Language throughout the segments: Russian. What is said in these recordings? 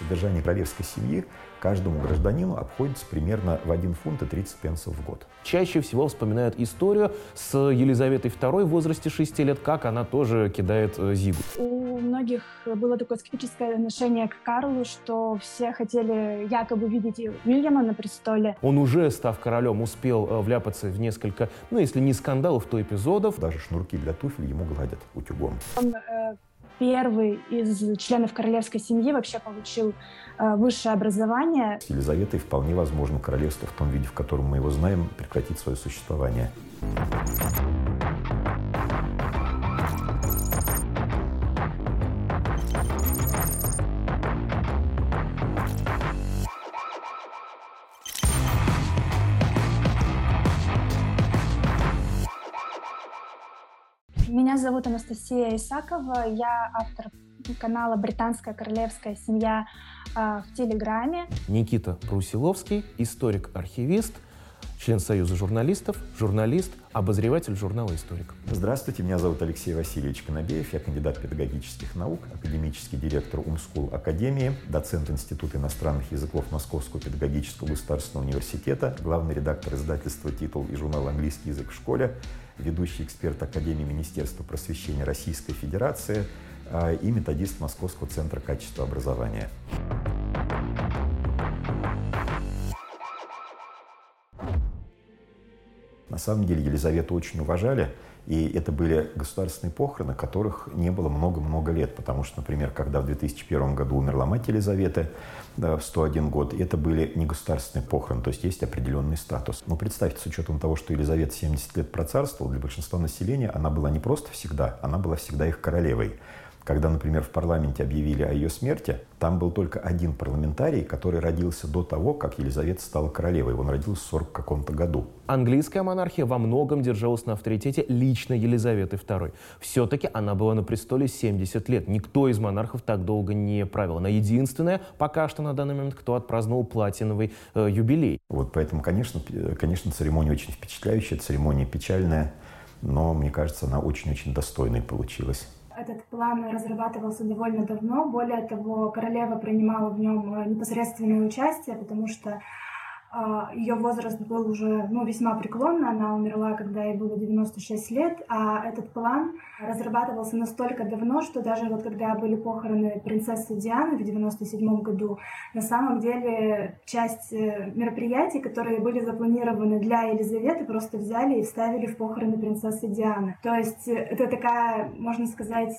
Содержание королевской семьи каждому гражданину обходится примерно в 1 фунт и 30 пенсов в год. Чаще всего вспоминают историю с Елизаветой II в возрасте 6 лет, как она тоже кидает э, зигу. У многих было такое скептическое отношение к Карлу, что все хотели якобы видеть Уильяма на престоле. Он уже, став королем, успел э, вляпаться в несколько, ну, если не скандалов, то эпизодов. Даже шнурки для туфель ему гладят утюгом. Он э, первый из членов королевской семьи вообще получил э, высшее образование. С Елизаветой вполне возможно королевство в том виде, в котором мы его знаем, прекратит свое существование. Зовут Анастасия Исакова, я автор канала «Британская королевская семья» э, в Телеграме. Никита Брусиловский, историк-архивист, член Союза журналистов, журналист, обозреватель журнала «Историк». Здравствуйте, меня зовут Алексей Васильевич Конобеев, я кандидат педагогических наук, академический директор Умскул Академии, доцент Института иностранных языков Московского педагогического государственного университета, главный редактор издательства «Титул» и журнала «Английский язык в школе», ведущий эксперт Академии Министерства просвещения Российской Федерации а, и методист Московского центра качества образования. На самом деле Елизавету очень уважали, и это были государственные похороны, которых не было много-много лет, потому что, например, когда в 2001 году умерла мать Елизаветы в 101 год, это были не государственные похороны, то есть есть определенный статус. Но представьте, с учетом того, что Елизавета 70 лет процарствовала, для большинства населения она была не просто всегда, она была всегда их королевой. Когда, например, в парламенте объявили о ее смерти, там был только один парламентарий, который родился до того, как Елизавета стала королевой. Он родился в 40 каком-то году. Английская монархия во многом держалась на авторитете лично Елизаветы II. Все-таки она была на престоле 70 лет. Никто из монархов так долго не правил. Она единственная пока что на данный момент, кто отпраздновал платиновый э, юбилей. Вот поэтому, конечно, конечно, церемония очень впечатляющая, церемония печальная, но мне кажется, она очень-очень достойной получилась. Этот план разрабатывался довольно давно. Более того, королева принимала в нем э, непосредственное участие, потому что Ее возраст был уже ну, весьма преклонный, она умерла, когда ей было 96 лет, а этот план разрабатывался настолько давно, что даже вот когда были похороны принцессы Дианы в 97 году, на самом деле часть э, мероприятий, которые были запланированы для Елизаветы, просто взяли и вставили в похороны принцессы Дианы. То есть это такая, можно сказать,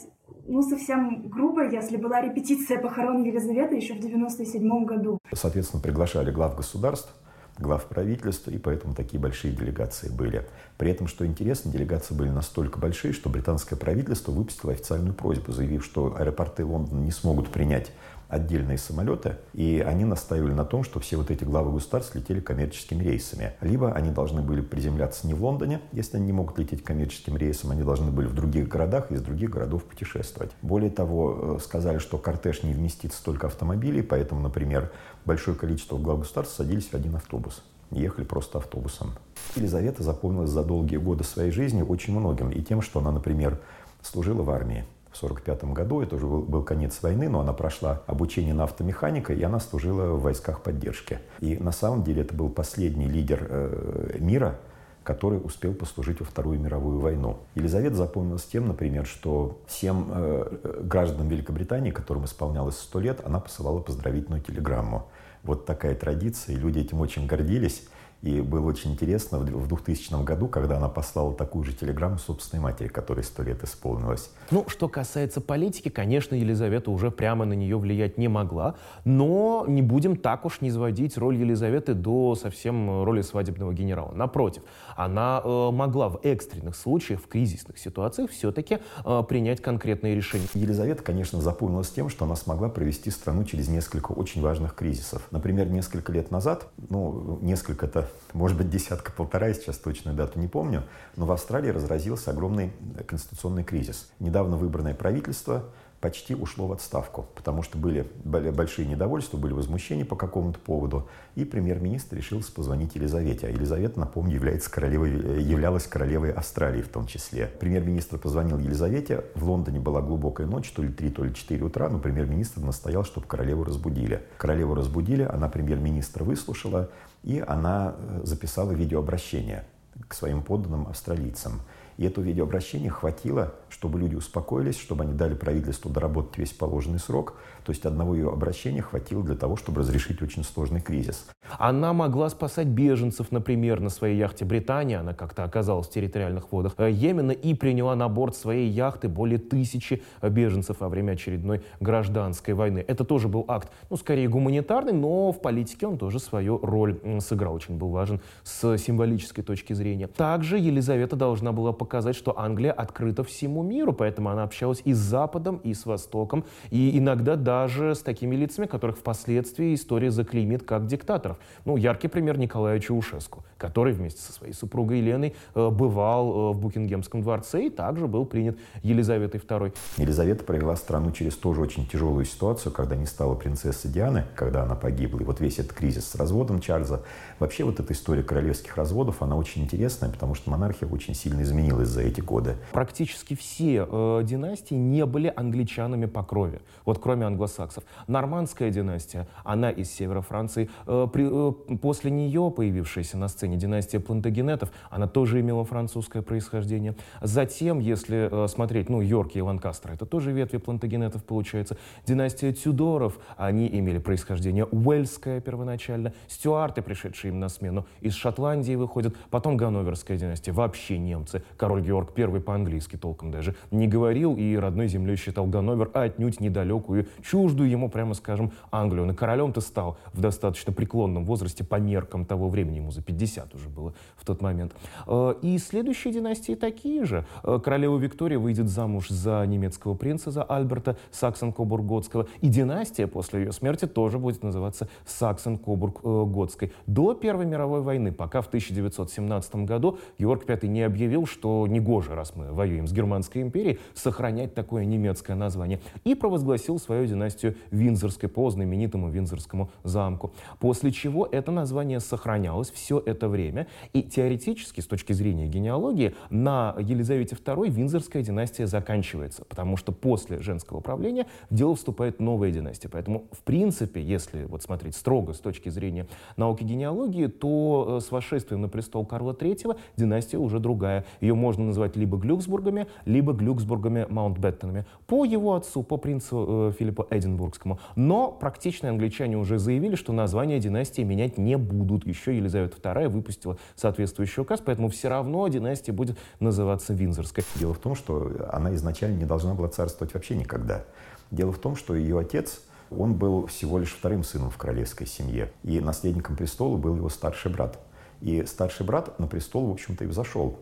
ну, совсем грубо, если была репетиция похорон Елизаветы еще в 97 году. Соответственно, приглашали глав государств, глав правительства, и поэтому такие большие делегации были. При этом, что интересно, делегации были настолько большие, что британское правительство выпустило официальную просьбу, заявив, что аэропорты Лондона не смогут принять отдельные самолеты, и они настаивали на том, что все вот эти главы государств летели коммерческими рейсами. Либо они должны были приземляться не в Лондоне, если они не могут лететь коммерческим рейсом, они должны были в других городах и из других городов путешествовать. Более того, э, сказали, что кортеж не вместит столько автомобилей, поэтому, например, большое количество глав государств садились в один автобус ехали просто автобусом. Елизавета запомнилась за долгие годы своей жизни очень многим. И тем, что она, например, служила в армии в 1945 году. Это уже был, был конец войны, но она прошла обучение на автомеханика, и она служила в войсках поддержки. И на самом деле это был последний лидер э, мира, который успел послужить во Вторую мировую войну. Елизавета запомнилась тем, например, что всем э, гражданам Великобритании, которым исполнялось 100 лет, она посылала поздравительную телеграмму. Вот такая традиция, и люди этим очень гордились. И было очень интересно в 2000 году, когда она послала такую же телеграмму собственной матери, которой сто лет исполнилось. Ну, что касается политики, конечно, Елизавета уже прямо на нее влиять не могла, но не будем так уж не сводить роль Елизаветы до совсем роли свадебного генерала. Напротив, она э, могла в экстренных случаях, в кризисных ситуациях все-таки э, принять конкретные решения. Елизавета, конечно, запомнилась тем, что она смогла провести страну через несколько очень важных кризисов. Например, несколько лет назад, ну, несколько-то может быть, десятка-полтора, я сейчас точную дату не помню, но в Австралии разразился огромный конституционный кризис. Недавно выбранное правительство почти ушло в отставку, потому что были большие недовольства, были возмущения по какому-то поводу, и премьер-министр решился позвонить Елизавете. А Елизавета, напомню, является королевой, являлась королевой Австралии в том числе. Премьер-министр позвонил Елизавете, в Лондоне была глубокая ночь, то ли 3, то ли 4 утра, но премьер-министр настоял, чтобы королеву разбудили. Королеву разбудили, она премьер-министра выслушала, и она э, записала видеообращение к своим подданным австралийцам. И это видеообращение хватило, чтобы люди успокоились, чтобы они дали правительству доработать весь положенный срок. То есть одного ее обращения хватило для того, чтобы разрешить очень сложный кризис. Она могла спасать беженцев, например, на своей яхте «Британия», она как-то оказалась в территориальных водах э, Йемена и приняла на борт своей яхты более тысячи беженцев во время очередной гражданской войны. Это тоже был акт, ну, скорее гуманитарный, но в политике он тоже свою роль сыграл, очень был важен с символической точки зрения. Также Елизавета должна была показать показать, что Англия открыта всему миру, поэтому она общалась и с Западом, и с Востоком, и иногда даже с такими лицами, которых впоследствии история заклеймит как диктаторов. Ну, яркий пример Николая Чаушеску, который вместе со своей супругой Еленой э, бывал э, в Букингемском дворце и также был принят Елизаветой II. Елизавета провела страну через тоже очень тяжелую ситуацию, когда не стала принцессы Дианы, когда она погибла. И вот весь этот кризис с разводом Чарльза. Вообще вот эта история королевских разводов, она очень интересная, потому что монархия очень сильно изменилась изменилось за эти годы? Практически все э, династии не были англичанами по крови, вот кроме англосаксов. Нормандская династия, она из севера Франции. Э, при, э, после нее появившаяся на сцене династия Плантагенетов, она тоже имела французское происхождение. Затем, если э, смотреть, ну, Йорки и Ланкастер, это тоже ветви Плантагенетов получается. Династия Тюдоров, они имели происхождение уэльское первоначально. Стюарты, пришедшие им на смену, из Шотландии выходят. Потом Ганноверская династия, вообще немцы. Король Георг I по-английски толком даже не говорил и родной землей считал Ганновер, а отнюдь недалекую, чуждую ему, прямо скажем, Англию. На королем-то стал в достаточно преклонном возрасте по меркам того времени, ему за 50 уже было в тот момент. Э, и следующие династии такие же. Э, королева Виктория выйдет замуж за немецкого принца, за Альберта Саксон-Кобург-Готского. И династия после ее смерти тоже будет называться Саксон-Кобург-Готской. До Первой мировой войны, пока в 1917 году Георг V не объявил, что что негоже, раз мы воюем с Германской империей, сохранять такое немецкое название. И провозгласил свою династию Винзорской по знаменитому Винзорскому замку. После чего это название сохранялось все это время. И теоретически, с точки зрения генеалогии, на Елизавете II Винзорская династия заканчивается, потому что после женского правления в дело вступает новая династия. Поэтому, в принципе, если вот смотреть строго с точки зрения науки генеалогии, то э, с восшествием на престол Карла III династия уже другая. Ее можно называть либо Глюксбургами, либо Глюксбургами Маунтбеттенами. По его отцу, по принцу э, Филиппу Эдинбургскому. Но практичные англичане уже заявили, что название династии менять не будут. Еще Елизавета II выпустила соответствующий указ, поэтому все равно династия будет называться Винзорской. Дело в том, что она изначально не должна была царствовать вообще никогда. Дело в том, что ее отец, он был всего лишь вторым сыном в королевской семье, и наследником престола был его старший брат. И старший брат на престол, в общем-то, и взошел.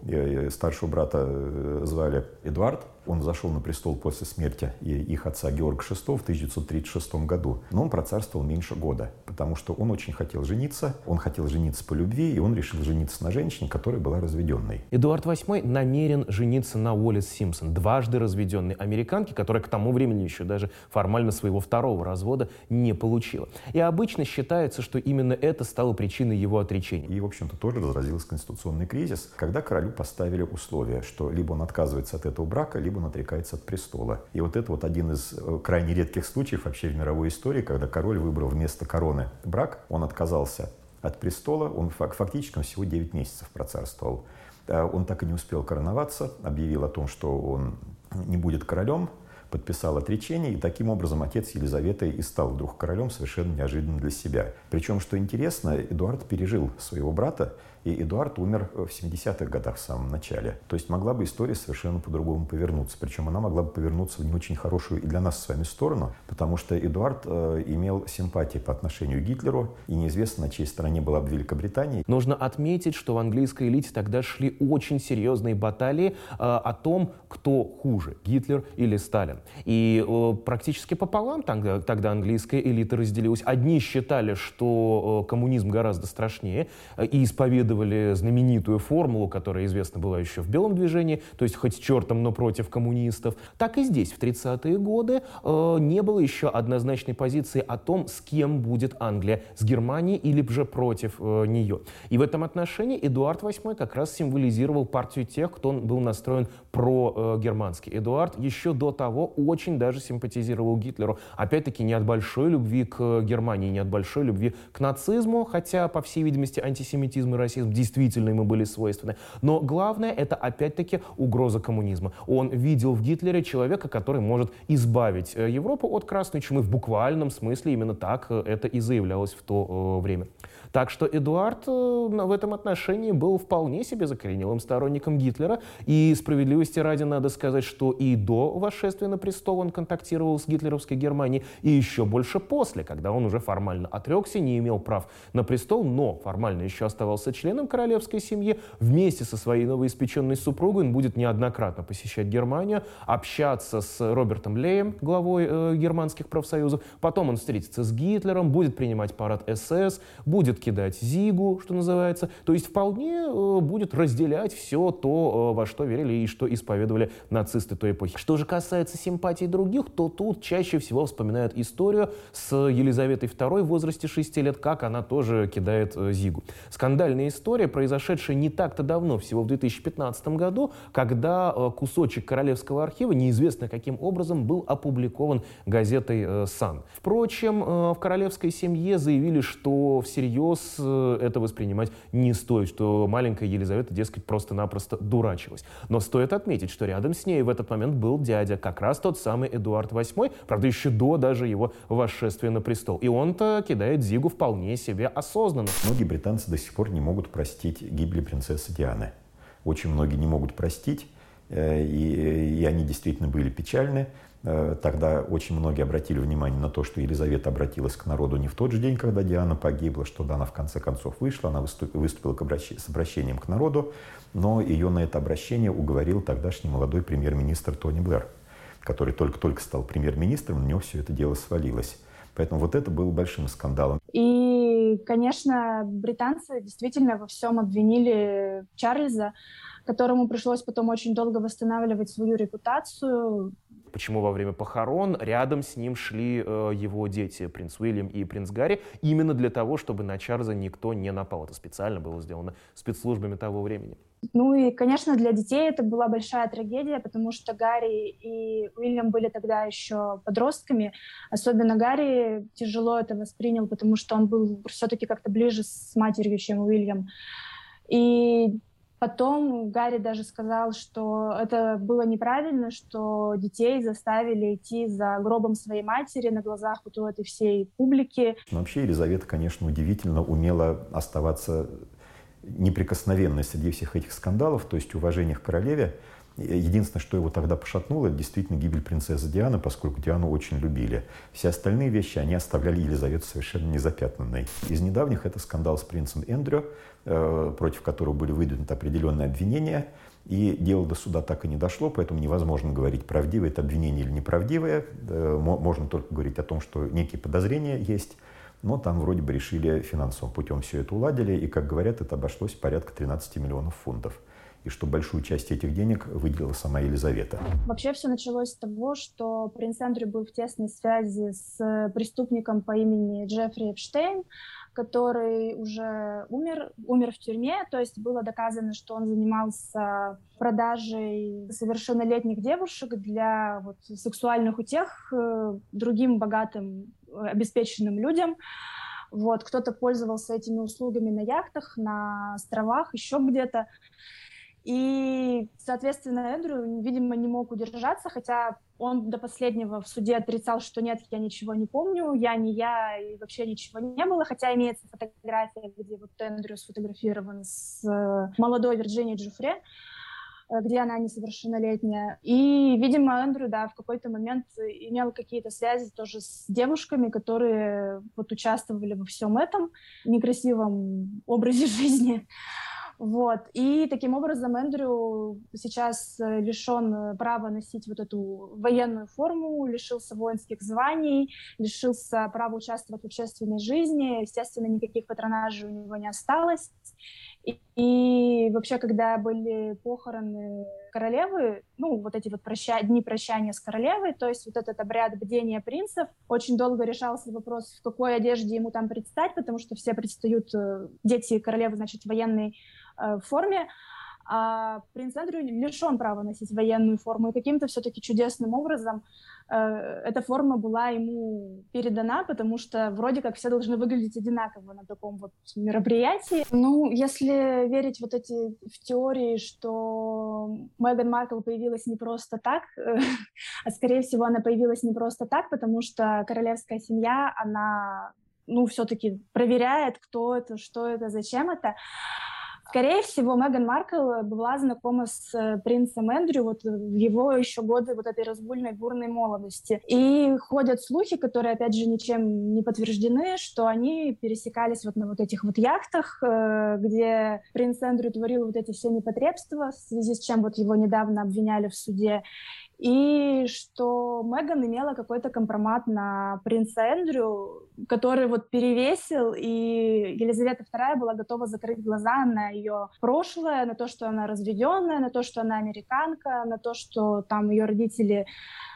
Старшего брата э, звали Эдуард, он зашел на престол после смерти их отца Георга VI в 1936 году. Но он процарствовал меньше года, потому что он очень хотел жениться, он хотел жениться по любви, и он решил жениться на женщине, которая была разведенной. Эдуард VIII намерен жениться на Уоллес Симпсон, дважды разведенной американке, которая к тому времени еще даже формально своего второго развода не получила. И обычно считается, что именно это стало причиной его отречения. И, в общем-то, тоже разразился конституционный кризис, когда королю поставили условие, что либо он отказывается от этого брака, либо он отрекается от престола. И вот это вот один из э, крайне редких случаев вообще в мировой истории, когда король выбрал вместо короны брак, он отказался от престола, он фактически всего 9 месяцев процарствовал. Э, он так и не успел короноваться, объявил о том, что он не будет королем, подписал отречение, и таким образом отец Елизаветы и стал вдруг королем совершенно неожиданно для себя. Причем, что интересно, Эдуард пережил своего брата, и Эдуард умер в 70-х годах в самом начале. То есть могла бы история совершенно по-другому повернуться. Причем она могла бы повернуться в не очень хорошую и для нас с вами сторону, потому что Эдуард э, имел симпатии по отношению к Гитлеру, и неизвестно, на чьей стороне была бы Великобритания. Нужно отметить, что в английской элите тогда шли очень серьезные баталии э, о том, кто хуже, Гитлер или Сталин. И э, практически пополам тогда, тогда английская элита разделилась. Одни считали, что э, коммунизм гораздо страшнее, э, и исповедовали знаменитую формулу, которая известна была еще в белом движении, то есть хоть с чертом, но против коммунистов, так и здесь, в 30-е годы, э, не было еще однозначной позиции о том, с кем будет Англия, с Германией или же против э, нее. И в этом отношении Эдуард VIII как раз символизировал партию тех, кто был настроен про-германский. Эдуард еще до того очень даже симпатизировал Гитлеру. Опять-таки не от большой любви к Германии, не от большой любви к нацизму, хотя, по всей видимости, антисемитизм и расизм действительно ему были свойственны. Но главное — это, опять-таки, угроза коммунизма. Он видел в Гитлере человека, который может избавить э, Европу от красной чумы в буквальном смысле. Именно так э, это и заявлялось в то э, время. Так что Эдуард э, в этом отношении был вполне себе закоренелым сторонником Гитлера. И справедливости ради надо сказать, что и до восшествия на престол он контактировал с гитлеровской Германией, и еще больше после, когда он уже формально отрекся, не имел прав на престол, но формально еще оставался членом королевской семьи. Вместе со своей новоиспеченной супругой он будет неоднократно посещать Германию, общаться с Робертом Леем, главой э, германских профсоюзов. Потом он встретится с Гитлером, будет принимать парад СС, будет кидать зигу, что называется. То есть вполне э, будет разделять все то, э, во что верили и что исповедовали нацисты той эпохи. Что же касается симпатий других, то тут чаще всего вспоминают историю с Елизаветой II в возрасте 6 лет, как она тоже кидает э, зигу. Скандальная история, произошедшая не так-то давно, всего в 2015 году, когда кусочек Королевского архива неизвестно каким образом был опубликован газетой «Сан». Впрочем, в королевской семье заявили, что всерьез всерьез э, это воспринимать не стоит, что маленькая Елизавета, дескать, просто-напросто дурачилась. Но стоит отметить, что рядом с ней в этот момент был дядя, как раз тот самый Эдуард VIII, правда, еще до даже его восшествия на престол. И он-то кидает Зигу вполне себе осознанно. Многие британцы до сих пор не могут простить гибели принцессы Дианы. Очень многие не могут простить, э, и, и они действительно были печальны. Э, тогда очень многие обратили внимание на то, что Елизавета обратилась к народу не в тот же день, когда Диана погибла, что да, она в конце концов вышла, она выступила с обращением к народу, но ее на это обращение уговорил тогдашний молодой премьер-министр Тони Блэр, который только-только стал премьер-министром, на него все это дело свалилось. Поэтому вот это было большим скандалом. И, конечно, британцы действительно во всем обвинили Чарльза, которому пришлось потом очень долго восстанавливать свою репутацию, почему во время похорон рядом с ним шли э, его дети, принц Уильям и принц Гарри, именно для того, чтобы на Чарльза никто не напал. Это специально было сделано спецслужбами того времени. Ну и, конечно, для детей это была большая трагедия, потому что Гарри и Уильям были тогда еще подростками. Особенно Гарри тяжело это воспринял, потому что он был все-таки как-то ближе с матерью, чем Уильям. И Потом Гарри даже сказал, что это было неправильно, что детей заставили идти за гробом своей матери на глазах вот у этой всей публики. Вообще Елизавета, конечно, удивительно умела оставаться неприкосновенной среди всех этих скандалов, то есть уважение к королеве. Единственное, что его тогда пошатнуло, это действительно гибель принцессы Дианы, поскольку Диану очень любили. Все остальные вещи, они оставляли Елизавету совершенно незапятнанной. Из недавних это скандал с принцем Эндрю, против которого были выдвинуты определенные обвинения. И дело до суда так и не дошло, поэтому невозможно говорить, правдивое это обвинение или неправдивое. Э, можно только говорить о том, что некие подозрения есть. Но там вроде бы решили финансовым путем все это уладили. И, как говорят, это обошлось порядка 13 миллионов фунтов и что большую часть этих денег выделила сама Елизавета. Вообще все началось с того, что принц Эндрю был в тесной связи с преступником по имени Джеффри Эпштейн, который уже умер, умер в тюрьме, то есть было доказано, что он занимался продажей совершеннолетних девушек для вот, сексуальных утех э, другим богатым, обеспеченным людям. Вот, кто-то пользовался этими услугами на яхтах, на островах, еще где-то. И, соответственно, Эндрю, видимо, не мог удержаться, хотя он до последнего в суде отрицал, что нет, я ничего не помню, я не я, и вообще ничего не было, хотя имеется фотография, где вот Эндрю сфотографирован с э, молодой Вирджинией Джуфре, э, где она несовершеннолетняя. И, видимо, Эндрю, да, в какой-то момент имел какие-то связи тоже с девушками, которые вот участвовали во всем этом некрасивом образе жизни. Вот. И таким образом Эндрю сейчас э, лишен э, права носить вот эту военную форму, лишился воинских званий, лишился права участвовать в общественной жизни. Естественно, никаких патронажей у него не осталось. И, и вообще, когда были похороны королевы, ну, вот эти вот проща... дни прощания с королевой, то есть вот этот обряд бдения принцев, очень долго решался вопрос, в какой одежде ему там предстать, потому что все предстают, э, дети королевы, значит, э, форме, а принц Эндрю лишен права носить военную форму, и каким-то все-таки чудесным образом э, эта форма была ему передана, потому что вроде как все должны выглядеть одинаково на таком вот мероприятии. Ну, если верить вот эти в теории, что Меган Маркл появилась не просто так, э, а скорее всего она появилась не просто так, потому что королевская семья, она ну, все-таки проверяет, кто это, что это, зачем это. Скорее всего, Меган Маркл была знакома с э, принцем Эндрю вот в его еще годы вот этой разгульной бурной молодости. И ходят слухи, которые, опять же, ничем не подтверждены, что они пересекались вот на вот этих вот яхтах, э, где принц Эндрю творил вот эти все непотребства, в связи с чем вот его недавно обвиняли в суде и что Меган имела какой-то компромат на принца Эндрю, который вот перевесил, и Елизавета II была готова закрыть глаза на ее прошлое, на то, что она разведенная, на то, что она американка, на то, что там ее родители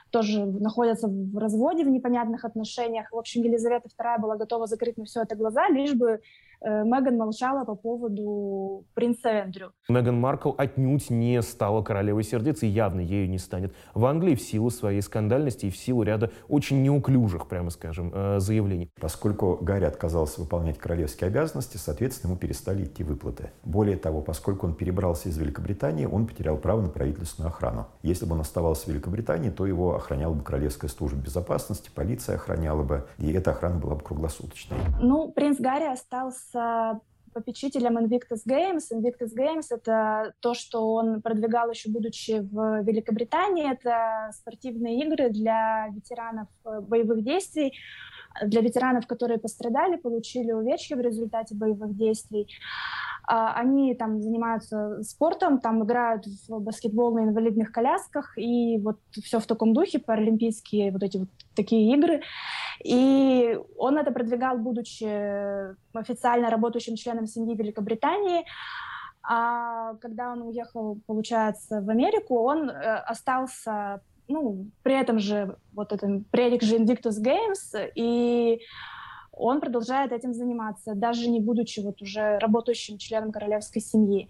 тоже находятся в разводе, в непонятных отношениях. В общем, Елизавета II была готова закрыть на все это глаза, лишь бы Меган молчала по поводу принца Эндрю. Меган Маркл отнюдь не стала королевой сердец и явно ею не станет. В Англии в силу своей скандальности и в силу ряда очень неуклюжих, прямо скажем, э, заявлений. Поскольку Гарри отказался выполнять королевские обязанности, соответственно, ему перестали идти выплаты. Более того, поскольку он перебрался из Великобритании, он потерял право на правительственную охрану. Если бы он оставался в Великобритании, то его охраняла бы Королевская служба безопасности, полиция охраняла бы, и эта охрана была бы круглосуточной. Ну, принц Гарри остался попечителем Invictus Games. Invictus Games — это то, что он продвигал еще будучи в Великобритании. Это спортивные игры для ветеранов э, боевых действий, для ветеранов, которые пострадали, получили увечья в результате боевых действий. А, они там занимаются спортом, там играют в баскетбол на инвалидных колясках, и вот все в таком духе, паралимпийские вот эти вот такие игры. И он это продвигал, будучи официально работающим членом семьи Великобритании. А когда он уехал, получается, в Америку, он э, остался ну, при этом же, вот этом, при этих же Invictus Games, и он продолжает этим заниматься, даже не будучи вот уже работающим членом королевской семьи.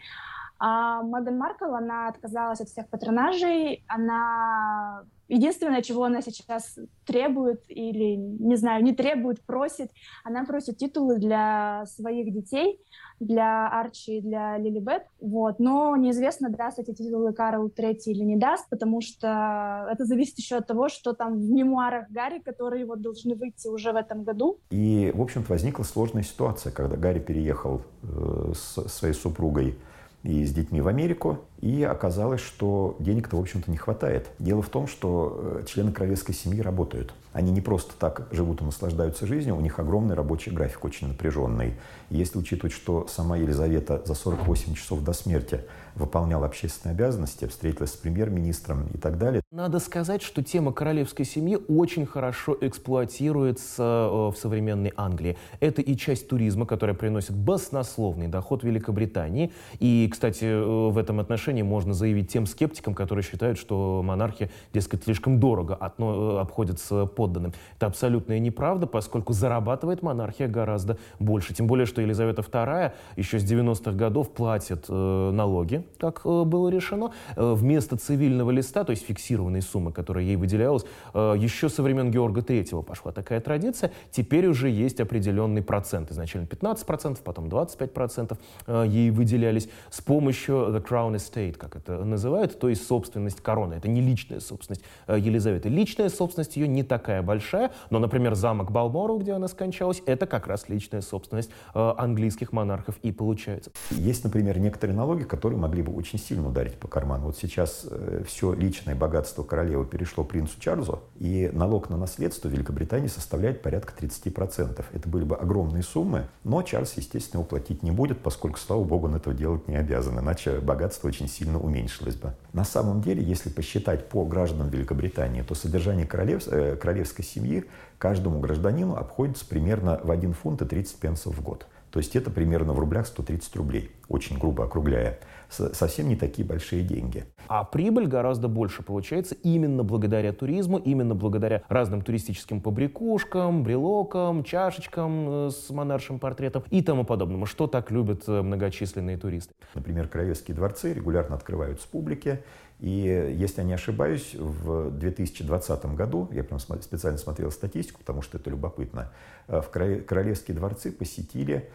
А Меган Маркл, она отказалась от всех патронажей, она Единственное, чего она сейчас требует или, не знаю, не требует, просит, она просит титулы для своих детей, для Арчи и для Лилибет. Вот. Но неизвестно, даст эти титулы Карл III или не даст, потому что это зависит еще от того, что там в мемуарах Гарри, которые вот должны выйти уже в этом году. И, в общем-то, возникла сложная ситуация, когда Гарри переехал э, с своей супругой и с детьми в Америку, и оказалось, что денег-то, в общем-то, не хватает. Дело в том, что э, члены королевской семьи работают. Они не просто так живут и наслаждаются жизнью, у них огромный рабочий график, очень напряженный. И если учитывать, что сама Елизавета за 48 часов до смерти выполняла общественные обязанности, встретилась с премьер-министром и так далее. Надо сказать, что тема королевской семьи очень хорошо эксплуатируется э, в современной Англии. Это и часть туризма, которая приносит баснословный доход Великобритании. И, кстати, э, в этом отношении можно заявить тем скептикам, которые считают, что монархия, дескать, слишком дорого э, обходится подданным. Это абсолютная неправда, поскольку зарабатывает монархия гораздо больше. Тем более, что Елизавета II еще с 90-х годов платит налоги как э, было решено, э, вместо цивильного листа, то есть фиксированной суммы, которая ей выделялась, э, еще со времен Георга III пошла такая традиция, теперь уже есть определенный процент, изначально 15%, потом 25% ей выделялись с помощью the crown estate, как это называют, то есть собственность короны. Это не личная собственность Елизаветы. Личная собственность ее не такая большая, но, например, замок Балмору, где она скончалась, это как раз личная собственность английских монархов и получается. Есть, например, некоторые налоги, которые могли могли бы очень сильно ударить по карману. Вот сейчас э, все личное богатство королевы перешло принцу Чарльзу, и налог на наследство в Великобритании составляет порядка 30%. Это были бы огромные суммы, но Чарльз, естественно, уплатить не будет, поскольку, слава богу, он этого делать не обязан, иначе богатство очень сильно уменьшилось бы. На самом деле, если посчитать по гражданам Великобритании, то содержание королев, э, королевской семьи каждому гражданину обходится примерно в 1 фунт и 30 пенсов в год. То есть это примерно в рублях 130 рублей, очень грубо округляя. Совсем не такие большие деньги. А прибыль гораздо больше получается именно благодаря туризму, именно благодаря разным туристическим побрякушкам, брелокам, чашечкам э, с монаршим портретом и тому подобному. Что так любят э, многочисленные туристы? Например, королевские дворцы регулярно открываются публике. И если я не ошибаюсь, в 2020 году, я прям специально смотрел статистику, потому что это любопытно, э, в королевские дворцы посетили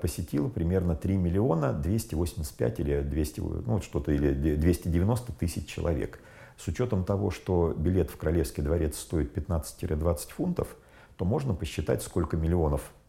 посетило примерно 3 миллиона 285 или 200, ну, что-то, или 290 тысяч человек. С учетом того, что билет в Королевский дворец стоит 15-20 фунтов, то можно посчитать, сколько миллионов Э,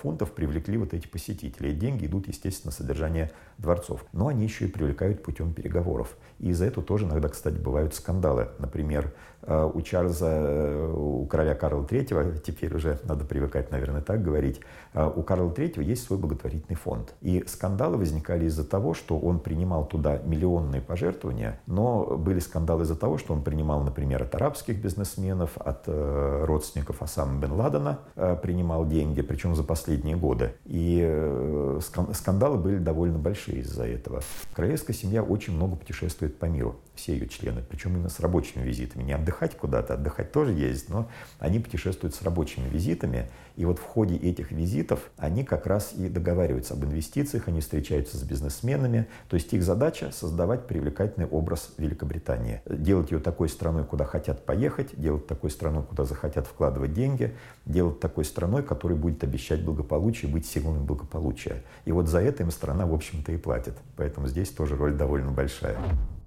фунтов привлекли вот эти посетители. Деньги идут, естественно, на содержание дворцов. Но они еще и привлекают путем переговоров. И из-за этого тоже иногда, кстати, бывают скандалы. Например, э, у Чарльза, э, у короля Карла III, теперь уже надо привыкать, наверное, так говорить, у Карла III есть свой благотворительный фонд. И скандалы возникали из-за того, что он принимал туда миллионные пожертвования, но были скандалы из-за того, что он принимал, например, от арабских бизнесменов, от родственников Осама бен Ладена принимал деньги, причем причем за последние годы. И э, скандалы были довольно большие из-за этого. Королевская семья очень много путешествует по миру, все ее члены, причем именно с рабочими визитами. Не отдыхать куда-то, отдыхать тоже есть, но они путешествуют с рабочими визитами. И вот в ходе этих визитов они как раз и договариваются об инвестициях, они встречаются с бизнесменами. То есть их задача создавать привлекательный образ Великобритании. Делать ее такой страной, куда хотят поехать, делать такой страной, куда захотят вкладывать деньги, делать такой страной, которая будет обещать благополучие, быть символом благополучия. И вот за это им страна, в общем-то, и платит. Поэтому здесь тоже роль довольно большая.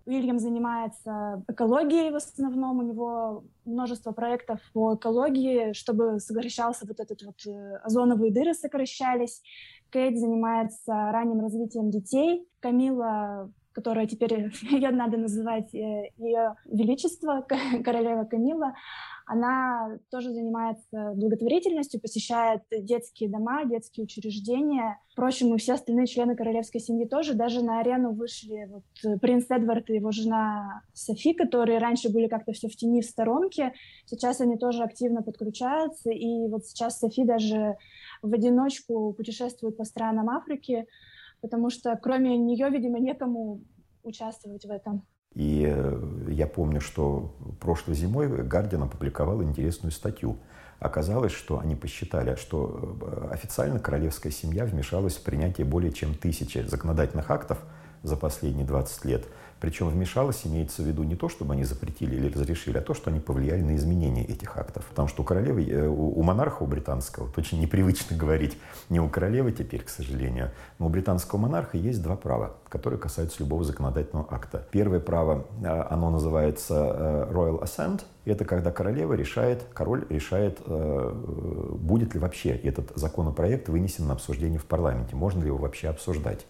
Уильям занимается экологией в основном, у него множество проектов по экологии, чтобы сокращался вот этот вот э, озоновые дыры сокращались. Кейт занимается ранним развитием детей. Камила которая теперь ее надо называть э, ее величество, королева Камила, она тоже занимается благотворительностью, посещает детские дома, детские учреждения. Впрочем, и все остальные члены королевской семьи тоже. Даже на арену вышли вот принц Эдвард и его жена Софи, которые раньше были как-то все в тени, в сторонке. Сейчас они тоже активно подключаются. И вот сейчас Софи даже в одиночку путешествует по странам Африки, потому что кроме нее, видимо, некому участвовать в этом. И э, я помню, что прошлой зимой Гардиан опубликовал интересную статью. Оказалось, что они посчитали, что э, официально королевская семья вмешалась в принятие более чем тысячи законодательных актов за последние 20 лет – причем вмешалась, имеется в виду не то, чтобы они запретили или разрешили, а то, что они повлияли на изменение этих актов. Потому что у королевы, э, у монарха, у британского, вот очень непривычно говорить не у королевы теперь, к сожалению, но у британского монарха есть два права, которые касаются любого законодательного акта. Первое право, э, оно называется э, Royal Assent, это когда королева решает, король решает, будет ли вообще этот законопроект вынесен на обсуждение в парламенте, можно ли его вообще обсуждать.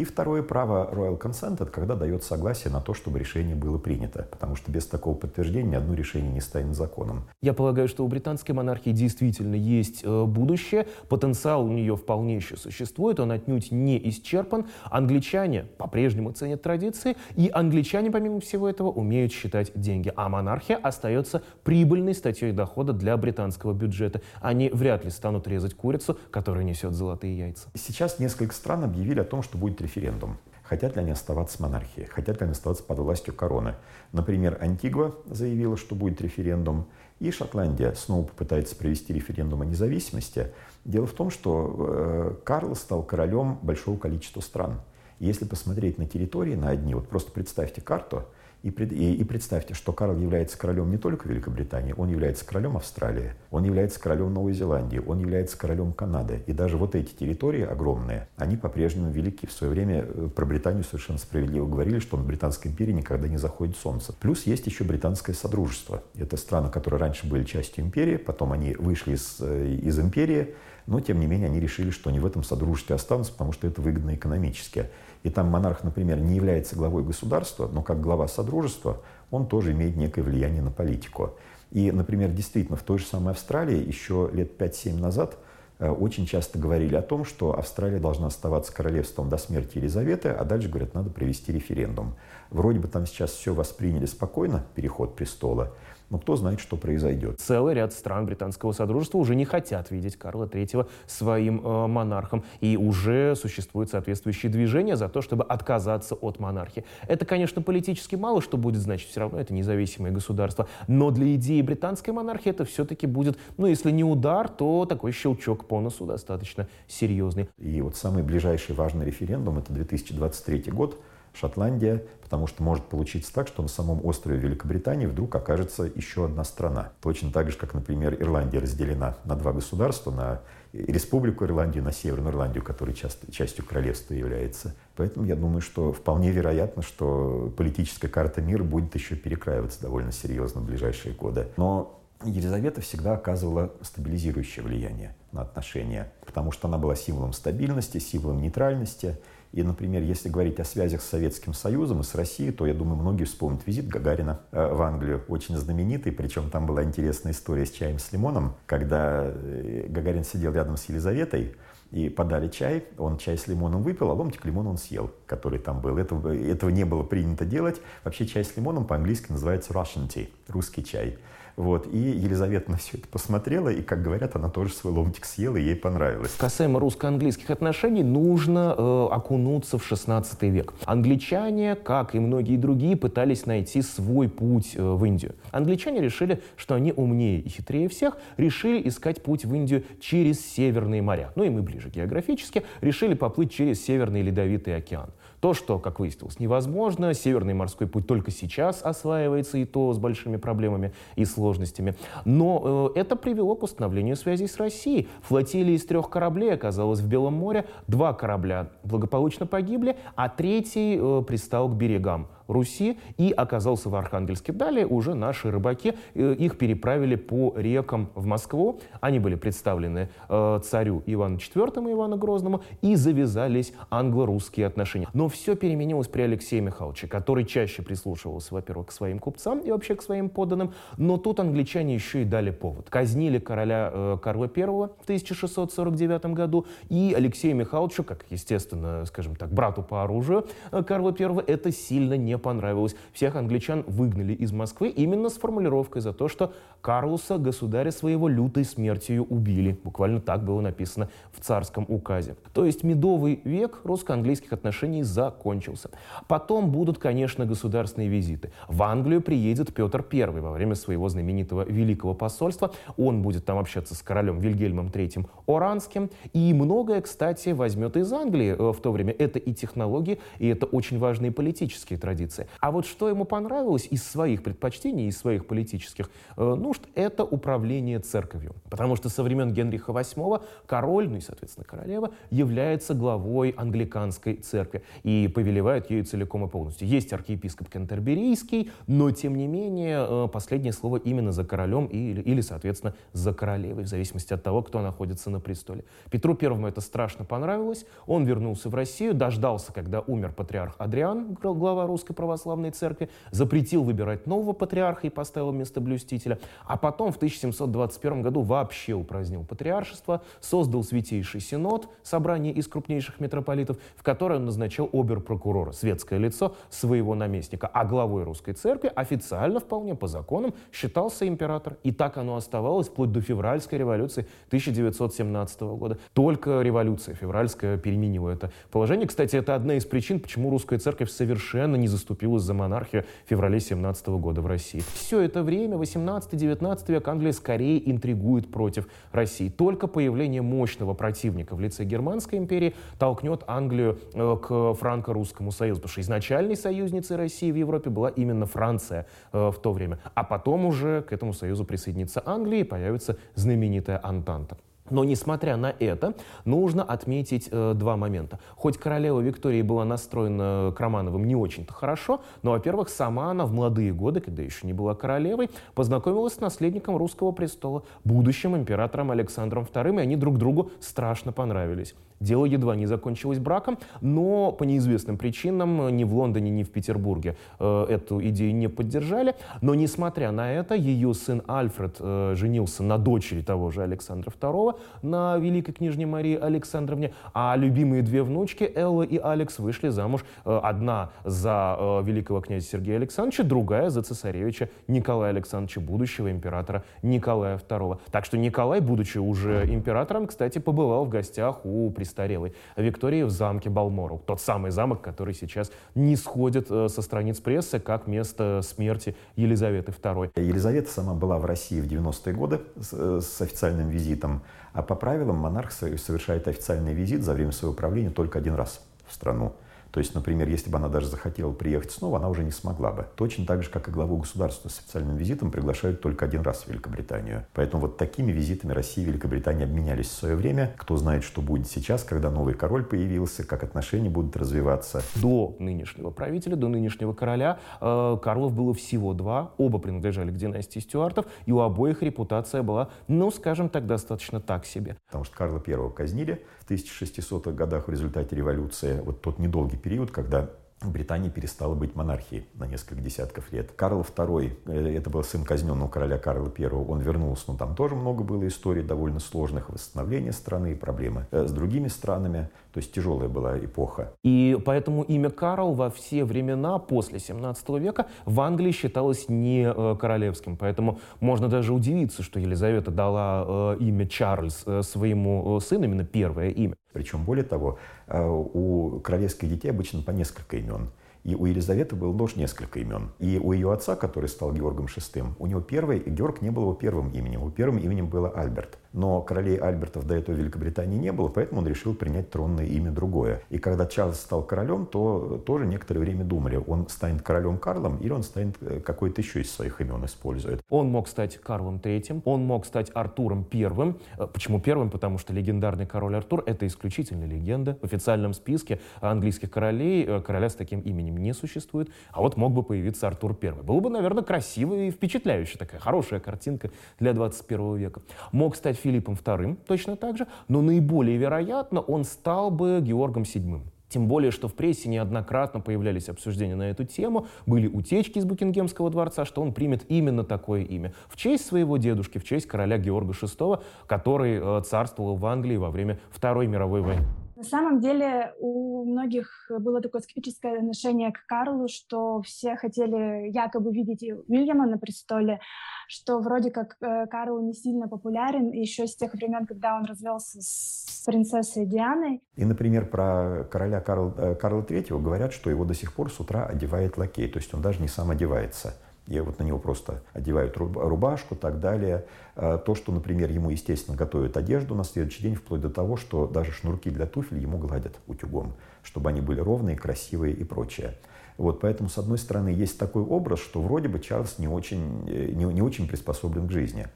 И второе право Royal Consent – это когда дает согласие на то, чтобы решение было принято, потому что без такого подтверждения ни одно решение не станет законом. Я полагаю, что у британской монархии действительно есть э, будущее, потенциал у нее вполне еще существует, он отнюдь не исчерпан. Англичане по-прежнему ценят традиции, и англичане, помимо всего этого, умеют считать деньги, а монархия остается прибыльной статьей дохода для британского бюджета. Они вряд ли станут резать курицу, которая несет золотые яйца. Сейчас несколько стран объявили о том, что будет референдум. Хотят ли они оставаться монархией? Хотят ли они оставаться под властью короны? Например, Антигва заявила, что будет референдум, и Шотландия снова попытается провести референдум о независимости. Дело в том, что э, Карл стал королем большого количества стран. Если посмотреть на территории, на одни, вот просто представьте карту – и, и, и представьте, что Карл является королем не только Великобритании, он является королем Австралии, он является королем Новой Зеландии, он является королем Канады. И даже вот эти территории огромные, они по-прежнему велики. В свое время э, про Британию совершенно справедливо говорили, что в Британской империи никогда не заходит солнце. Плюс есть еще британское содружество. Это страны, которые раньше были частью империи, потом они вышли из, э, из империи, но тем не менее они решили, что они в этом содружестве останутся, потому что это выгодно экономически и там монарх, например, не является главой государства, но как глава Содружества он тоже имеет некое влияние на политику. И, например, действительно, в той же самой Австралии еще лет 5-7 назад э, очень часто говорили о том, что Австралия должна оставаться королевством до смерти Елизаветы, а дальше, говорят, надо провести референдум. Вроде бы там сейчас все восприняли спокойно, переход престола, Но кто знает, что произойдет. Целый ряд стран британского содружества уже не хотят видеть Карла III своим э, монархом. И уже существует соответствующее движение за то, чтобы отказаться от монархии. Это, конечно, политически мало что будет значить. Все равно это независимое государство. Но для идеи британской монархии это все-таки будет, ну, если не удар, то такой щелчок по носу достаточно серьезный. И вот самый ближайший важный референдум — это 2023 год, Шотландия, потому что может получиться так, что на самом острове Великобритании вдруг окажется еще одна страна. Точно так же, как, например, Ирландия разделена на два государства, на Республику Ирландию, на Северную Ирландию, которая часто, частью королевства является. Поэтому я думаю, что вполне вероятно, что политическая карта мира будет еще перекраиваться довольно серьезно в ближайшие годы. Но Елизавета всегда оказывала стабилизирующее влияние на отношения, потому что она была символом стабильности, символом нейтральности. И, например, если говорить о связях с Советским Союзом и с Россией, то, я думаю, многие вспомнят визит Гагарина э, в Англию, очень знаменитый, причем там была интересная история с чаем с лимоном, когда э, Гагарин сидел рядом с Елизаветой, и подали чай, он чай с лимоном выпил, а ломтик лимона он съел, который там был. Этого, этого не было принято делать. Вообще чай с лимоном по-английски называется Russian tea, русский чай. Вот. И Елизавета на все это посмотрела, и, как говорят, она тоже свой ломтик съела, и ей понравилось. Касаемо русско-английских отношений, нужно э, окунуться в 16 век. Англичане, как и многие другие, пытались найти свой путь э, в Индию. Англичане решили, что они умнее и хитрее всех, решили искать путь в Индию через Северные моря. Ну и мы ближе географически решили поплыть через Северный Ледовитый океан. То, что, как выяснилось, невозможно, Северный морской путь только сейчас осваивается, и то с большими проблемами и сложностями. Но э, это привело к установлению связей с Россией. Флотилия из трех кораблей оказалась в Белом море, два корабля благополучно погибли, а третий э, пристал к берегам. Руси и оказался в Архангельске. Далее уже наши рыбаки э, их переправили по рекам в Москву. Они были представлены э, царю Ивану IV и Ивану Грозному и завязались англо-русские отношения. Но все переменилось при Алексее Михайловиче, который чаще прислушивался, во-первых, к своим купцам и вообще к своим подданным, но тут англичане еще и дали повод. Казнили короля э, Карла I в 1649 году, и Алексею Михайловичу, как, естественно, скажем так, брату по оружию Карла I, это сильно не понравилось. Всех англичан выгнали из Москвы именно с формулировкой за то, что Карлуса, государя своего, лютой смертью убили. Буквально так было написано в царском указе. То есть медовый век русско-английских отношений закончился. Потом будут, конечно, государственные визиты. В Англию приедет Петр I во время своего знаменитого Великого посольства. Он будет там общаться с королем Вильгельмом III Оранским. И многое, кстати, возьмет из Англии э, в то время. Это и технологии, и это очень важные политические традиции позиции. А вот что ему понравилось из своих предпочтений, из своих политических э, нужд, это управление церковью. Потому что со времен Генриха VIII король, ну и, соответственно, королева, является главой англиканской церкви и повелевает ею целиком и полностью. Есть архиепископ Кентерберийский, но, тем не менее, э, последнее слово именно за королем или, или, соответственно, за королевой, в зависимости от того, кто находится на престоле. Петру Первому это страшно понравилось. Он вернулся в Россию, дождался, когда умер патриарх Адриан, глава русской православной церкви, запретил выбирать нового патриарха и поставил место блюстителя, а потом в 1721 году вообще упразднил патриаршество, создал Святейший Синод, собрание из крупнейших митрополитов, в которое он назначил обер-прокурора, светское лицо своего наместника, а главой русской церкви официально вполне по законам считался император. И так оно оставалось вплоть до февральской революции 1917 года. Только революция февральская переменила это положение. Кстати, это одна из причин, почему русская церковь совершенно не заступила заступилась за монархию в феврале 17 года в России. Все это время, 18-19 век, Англия скорее интригует против России. Только появление мощного противника в лице Германской империи толкнет Англию э, к франко-русскому союзу. Потому что изначальной союзницей России в Европе была именно Франция э, в то время. А потом уже к этому союзу присоединится Англия и появится знаменитая Антанта. Но, несмотря на это, нужно отметить э, два момента. Хоть королева Виктория была настроена к Романовым не очень-то хорошо, но, во-первых, сама она в молодые годы, когда еще не была королевой, познакомилась с наследником русского престола, будущим императором Александром II, и они друг другу страшно понравились. Дело едва не закончилось браком, но по неизвестным причинам ни в Лондоне, ни в Петербурге э, эту идею не поддержали. Но, несмотря на это, ее сын Альфред э, женился на дочери того же Александра II, на великой княжне Марии Александровне, а любимые две внучки Элла и Алекс вышли замуж. Э, одна за э, великого князя Сергея Александровича, другая за цесаревича Николая Александровича, будущего императора Николая II. Так что Николай, будучи уже императором, кстати, побывал в гостях у престарелой Виктории в замке Балмору. Тот самый замок, который сейчас не сходит э, со страниц прессы как место смерти Елизаветы II. Елизавета сама была в России в 90-е годы с, с официальным визитом, а по правилам монарх совершает официальный визит за время своего правления только один раз в страну. То есть, например, если бы она даже захотела приехать снова, она уже не смогла бы. Точно так же, как и главу государства с официальным визитом приглашают только один раз в Великобританию. Поэтому вот такими визитами Россия и Великобритания обменялись в свое время. Кто знает, что будет сейчас, когда новый король появился, как отношения будут развиваться. До нынешнего правителя, до нынешнего короля э, Карлов было всего два. Оба принадлежали к династии Стюартов, и у обоих репутация была, ну, скажем так, достаточно так себе. Потому что Карла I казнили 1600-х годах в результате революции. Вот тот недолгий период, когда Британия перестала быть монархией на несколько десятков лет. Карл II, э, это был сын казненного короля Карла I, он вернулся, но там тоже много было историй довольно сложных, восстановления страны, проблемы э, с другими странами. То есть тяжелая была эпоха. И поэтому имя Карл во все времена после 17 века в Англии считалось не э, королевским. Поэтому можно даже удивиться, что Елизавета дала имя Чарльз своему сыну, именно первое имя. Причем, более того, э, у королевских детей обычно по несколько имен. И у Елизаветы было тоже несколько имен. И у ее отца, который стал Георгом VI, у него первый, и Георг не был его первым именем. Его первым именем было Альберт. Но королей Альбертов до этого в Великобритании не было, поэтому он решил принять тронное имя другое. И когда Чарльз стал королем, то тоже некоторое время думали, он станет королем Карлом или он станет э, какой-то еще из своих имен использует. Он мог стать Карлом III, он мог стать Артуром I. Э, почему первым? Потому что легендарный король Артур — это исключительно легенда. В официальном списке английских королей э, короля с таким именем не существует. А вот мог бы появиться Артур I. Было бы, наверное, красиво и впечатляюще. Такая хорошая картинка для 21 века. Мог стать Филиппом II точно так же, но наиболее вероятно он стал бы Георгом VII. Тем более, что в прессе неоднократно появлялись обсуждения на эту тему, были утечки из Букингемского дворца, что он примет именно такое имя. В честь своего дедушки, в честь короля Георга VI, который э, царствовал в Англии во время Второй мировой войны. На самом деле у многих было такое скептическое отношение к Карлу, что все хотели якобы видеть Уильяма на престоле, что вроде как э, Карл не сильно популярен еще с тех времен, когда он развелся с принцессой Дианой. И, например, про короля Карл, э, Карла III говорят, что его до сих пор с утра одевает лакей, то есть он даже не сам одевается и вот на него просто одевают рубашку и так далее. А, то, что, например, ему, естественно, готовят одежду на следующий день, вплоть до того, что даже шнурки для туфель ему гладят утюгом, чтобы они были ровные, красивые и прочее. Вот, поэтому, с одной стороны, есть такой образ, что вроде бы Чарльз не очень, э, не, не очень приспособлен к жизни.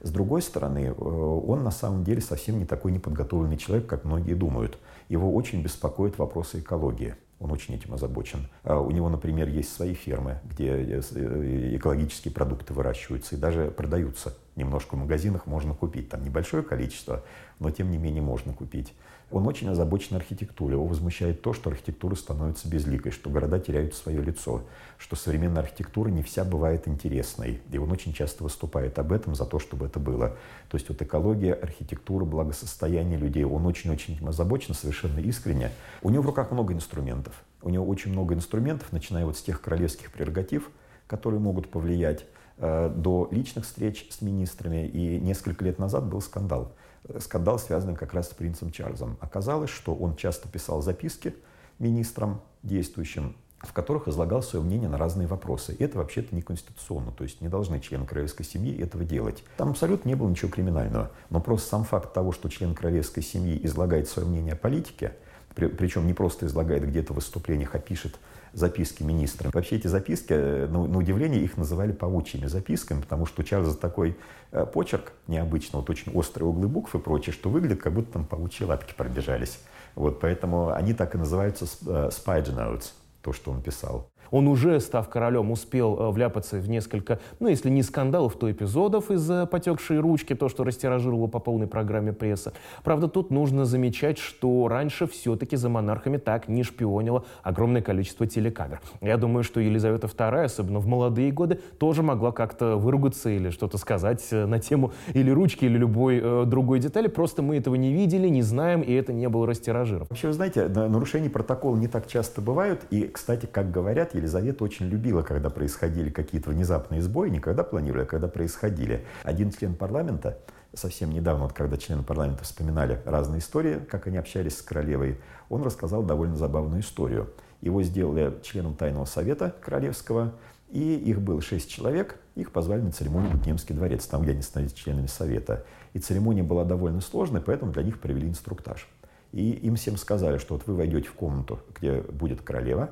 С другой стороны, э, он на самом деле совсем не такой неподготовленный человек, как многие думают. Его очень беспокоят вопросы экологии. Он очень этим озабочен. А у него, например, есть свои фермы, где э, э, экологические продукты выращиваются и даже продаются. Немножко в магазинах можно купить. Там небольшое количество, но тем не менее можно купить. Он очень озабочен архитектурой. Его возмущает то, что архитектура становится безликой, что города теряют свое лицо, что современная архитектура не вся бывает интересной. И он очень часто выступает об этом, за то, чтобы это было. То есть вот экология, архитектура, благосостояние людей. Он очень-очень этим озабочен, совершенно искренне. У него в руках много инструментов. У него очень много инструментов, начиная вот с тех королевских прерогатив, которые могут повлиять, э, до личных встреч с министрами. И несколько лет назад был скандал скандал, связанный как раз с принцем Чарльзом. Оказалось, что он часто писал записки министрам действующим, в которых излагал свое мнение на разные вопросы. И это вообще-то не конституционно, то есть не должны члены королевской семьи этого делать. Там абсолютно не было ничего криминального, но просто сам факт того, что член королевской семьи излагает свое мнение о политике, причем не просто излагает где-то в выступлениях, а пишет записки министра. Вообще эти записки, э, ну, на удивление, их называли паучьими записками, потому что у Чарльза такой э, почерк необычный, вот очень острые углы букв и прочее, что выглядит, как будто там паучьи лапки пробежались. Вот, поэтому они так и называются э, spy notes, то, что он писал. Он уже, став королем, успел э, вляпаться в несколько, ну, если не скандалов, то эпизодов из-за потекшей ручки, то, что растиражировало по полной программе пресса. Правда, тут нужно замечать, что раньше все-таки за монархами так не шпионило огромное количество телекамер. Я думаю, что Елизавета II, особенно в молодые годы, тоже могла как-то выругаться или что-то сказать э, на тему или ручки, или любой э, другой детали. Просто мы этого не видели, не знаем, и это не было растиражировано. Вообще, вы знаете, нарушения протокола не так часто бывают. И, кстати, как говорят, Елизавета очень любила, когда происходили какие-то внезапные сбои, не когда планировали, а когда происходили. Один член парламента, совсем недавно, вот когда члены парламента вспоминали разные истории, как они общались с королевой, он рассказал довольно забавную историю. Его сделали членом тайного совета королевского, и их было шесть человек, их позвали на церемонию в Букингемский дворец, там, где они становились членами совета. И церемония была довольно сложной, поэтому для них провели инструктаж. И им всем сказали, что вот вы войдете в комнату, где будет королева,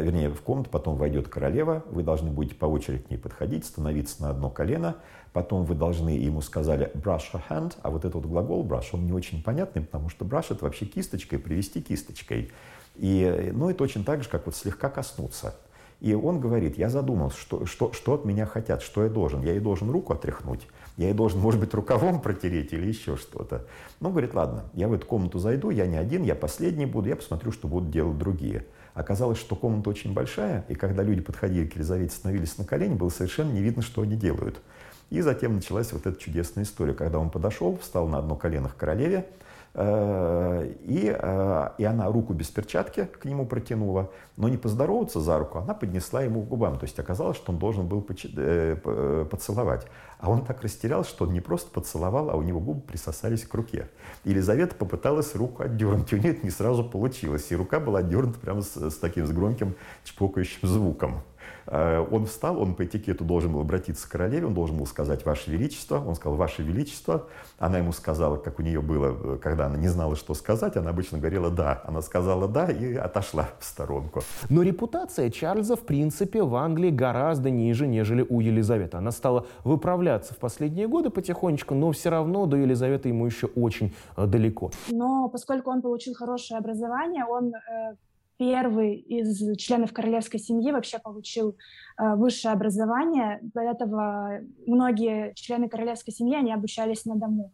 вернее, в комнату потом войдет королева, вы должны будете по очереди к ней подходить, становиться на одно колено, потом вы должны, ему сказали brush her hand, а вот этот глагол brush, он не очень понятный, потому что brush это вообще кисточкой, привести кисточкой. И, ну, это очень так же, как вот слегка коснуться. И он говорит, я задумался, что, что, что от меня хотят, что я должен. Я ей должен руку отряхнуть, я ей должен, может быть, рукавом протереть или еще что-то. Ну, говорит, ладно, я в эту комнату зайду, я не один, я последний буду, я посмотрю, что будут делать другие. Оказалось, что комната очень большая, и когда люди подходили к Елизавете, становились на колени, было совершенно не видно, что они делают. И затем началась вот эта чудесная история, когда он подошел, встал на одно колено к королеве, и, э, и она руку без перчатки к нему протянула, но не поздороваться за руку, она поднесла ему к губам. То есть оказалось, что он должен был э, поцеловать. А он так растерялся, что он не просто поцеловал, а у него губы присосались к руке. Елизавета попыталась руку отдернуть, у нее это не сразу получилось. И рука была отдернута прямо с, с таким с громким чпокающим звуком. Э, он встал, он по этикету должен был обратиться к королеве, он должен был сказать «Ваше Величество». Он сказал «Ваше Величество». Она ему сказала, как у нее было, когда она не знала, что сказать, она обычно говорила «да». Она сказала «да» и отошла в сторонку. Но репутация Чарльза, в принципе, в Англии гораздо ниже, нежели у Елизаветы. Она стала выправляться в последние годы потихонечку, но все равно до Елизаветы ему еще очень э, далеко. Но поскольку он получил хорошее образование, он э, первый из членов королевской семьи вообще получил э, высшее образование. До этого многие члены королевской семьи, они обучались на дому.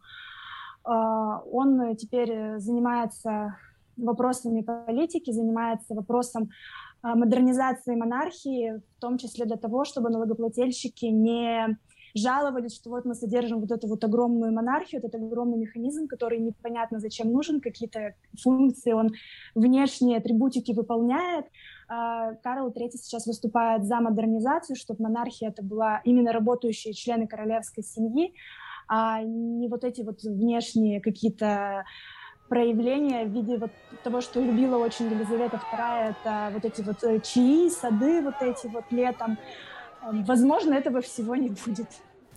Э, он теперь занимается вопросами политики, занимается вопросом э, модернизации монархии, в том числе для того, чтобы налогоплательщики не жаловались, что вот мы содержим вот эту вот огромную монархию, этот огромный механизм, который непонятно зачем нужен, какие-то функции он внешние атрибутики выполняет. А, Карл III сейчас выступает за модернизацию, чтобы монархия это была именно работающие члены королевской семьи, а не вот эти вот внешние какие-то проявления в виде вот того, что любила очень Елизавета II, это вот эти вот э, чаи, сады вот эти вот летом. Возможно, этого всего не будет.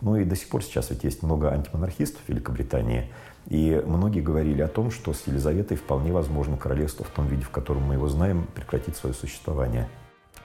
Ну и до сих пор сейчас ведь есть много антимонархистов в Великобритании. И многие говорили о том, что с Елизаветой вполне возможно королевство в том виде, в котором мы его знаем, прекратит свое существование.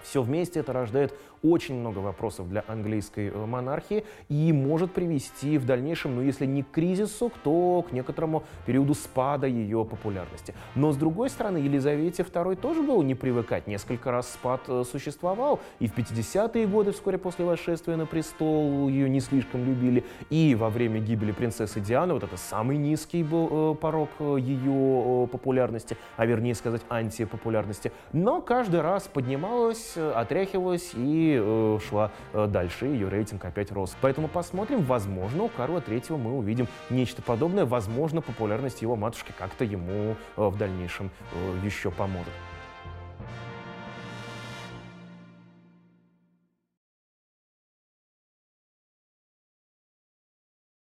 Все вместе это рождает очень много вопросов для английской э, монархии и может привести в дальнейшем, ну если не к кризису, то к некоторому периоду спада ее популярности. Но с другой стороны, Елизавете II тоже было не привыкать. Несколько раз спад э, существовал. И в 50-е годы, вскоре после восшествия на престол, ее не слишком любили. И во время гибели принцессы Дианы, вот это самый низкий был э, порог ее популярности, а вернее сказать антипопулярности. Но каждый раз поднималась, отряхивалась и э, шла э, дальше, ее рейтинг опять рос. Поэтому посмотрим, возможно, у Карла Третьего мы увидим нечто подобное, возможно, популярность его матушки как-то ему э, в дальнейшем э, еще поможет.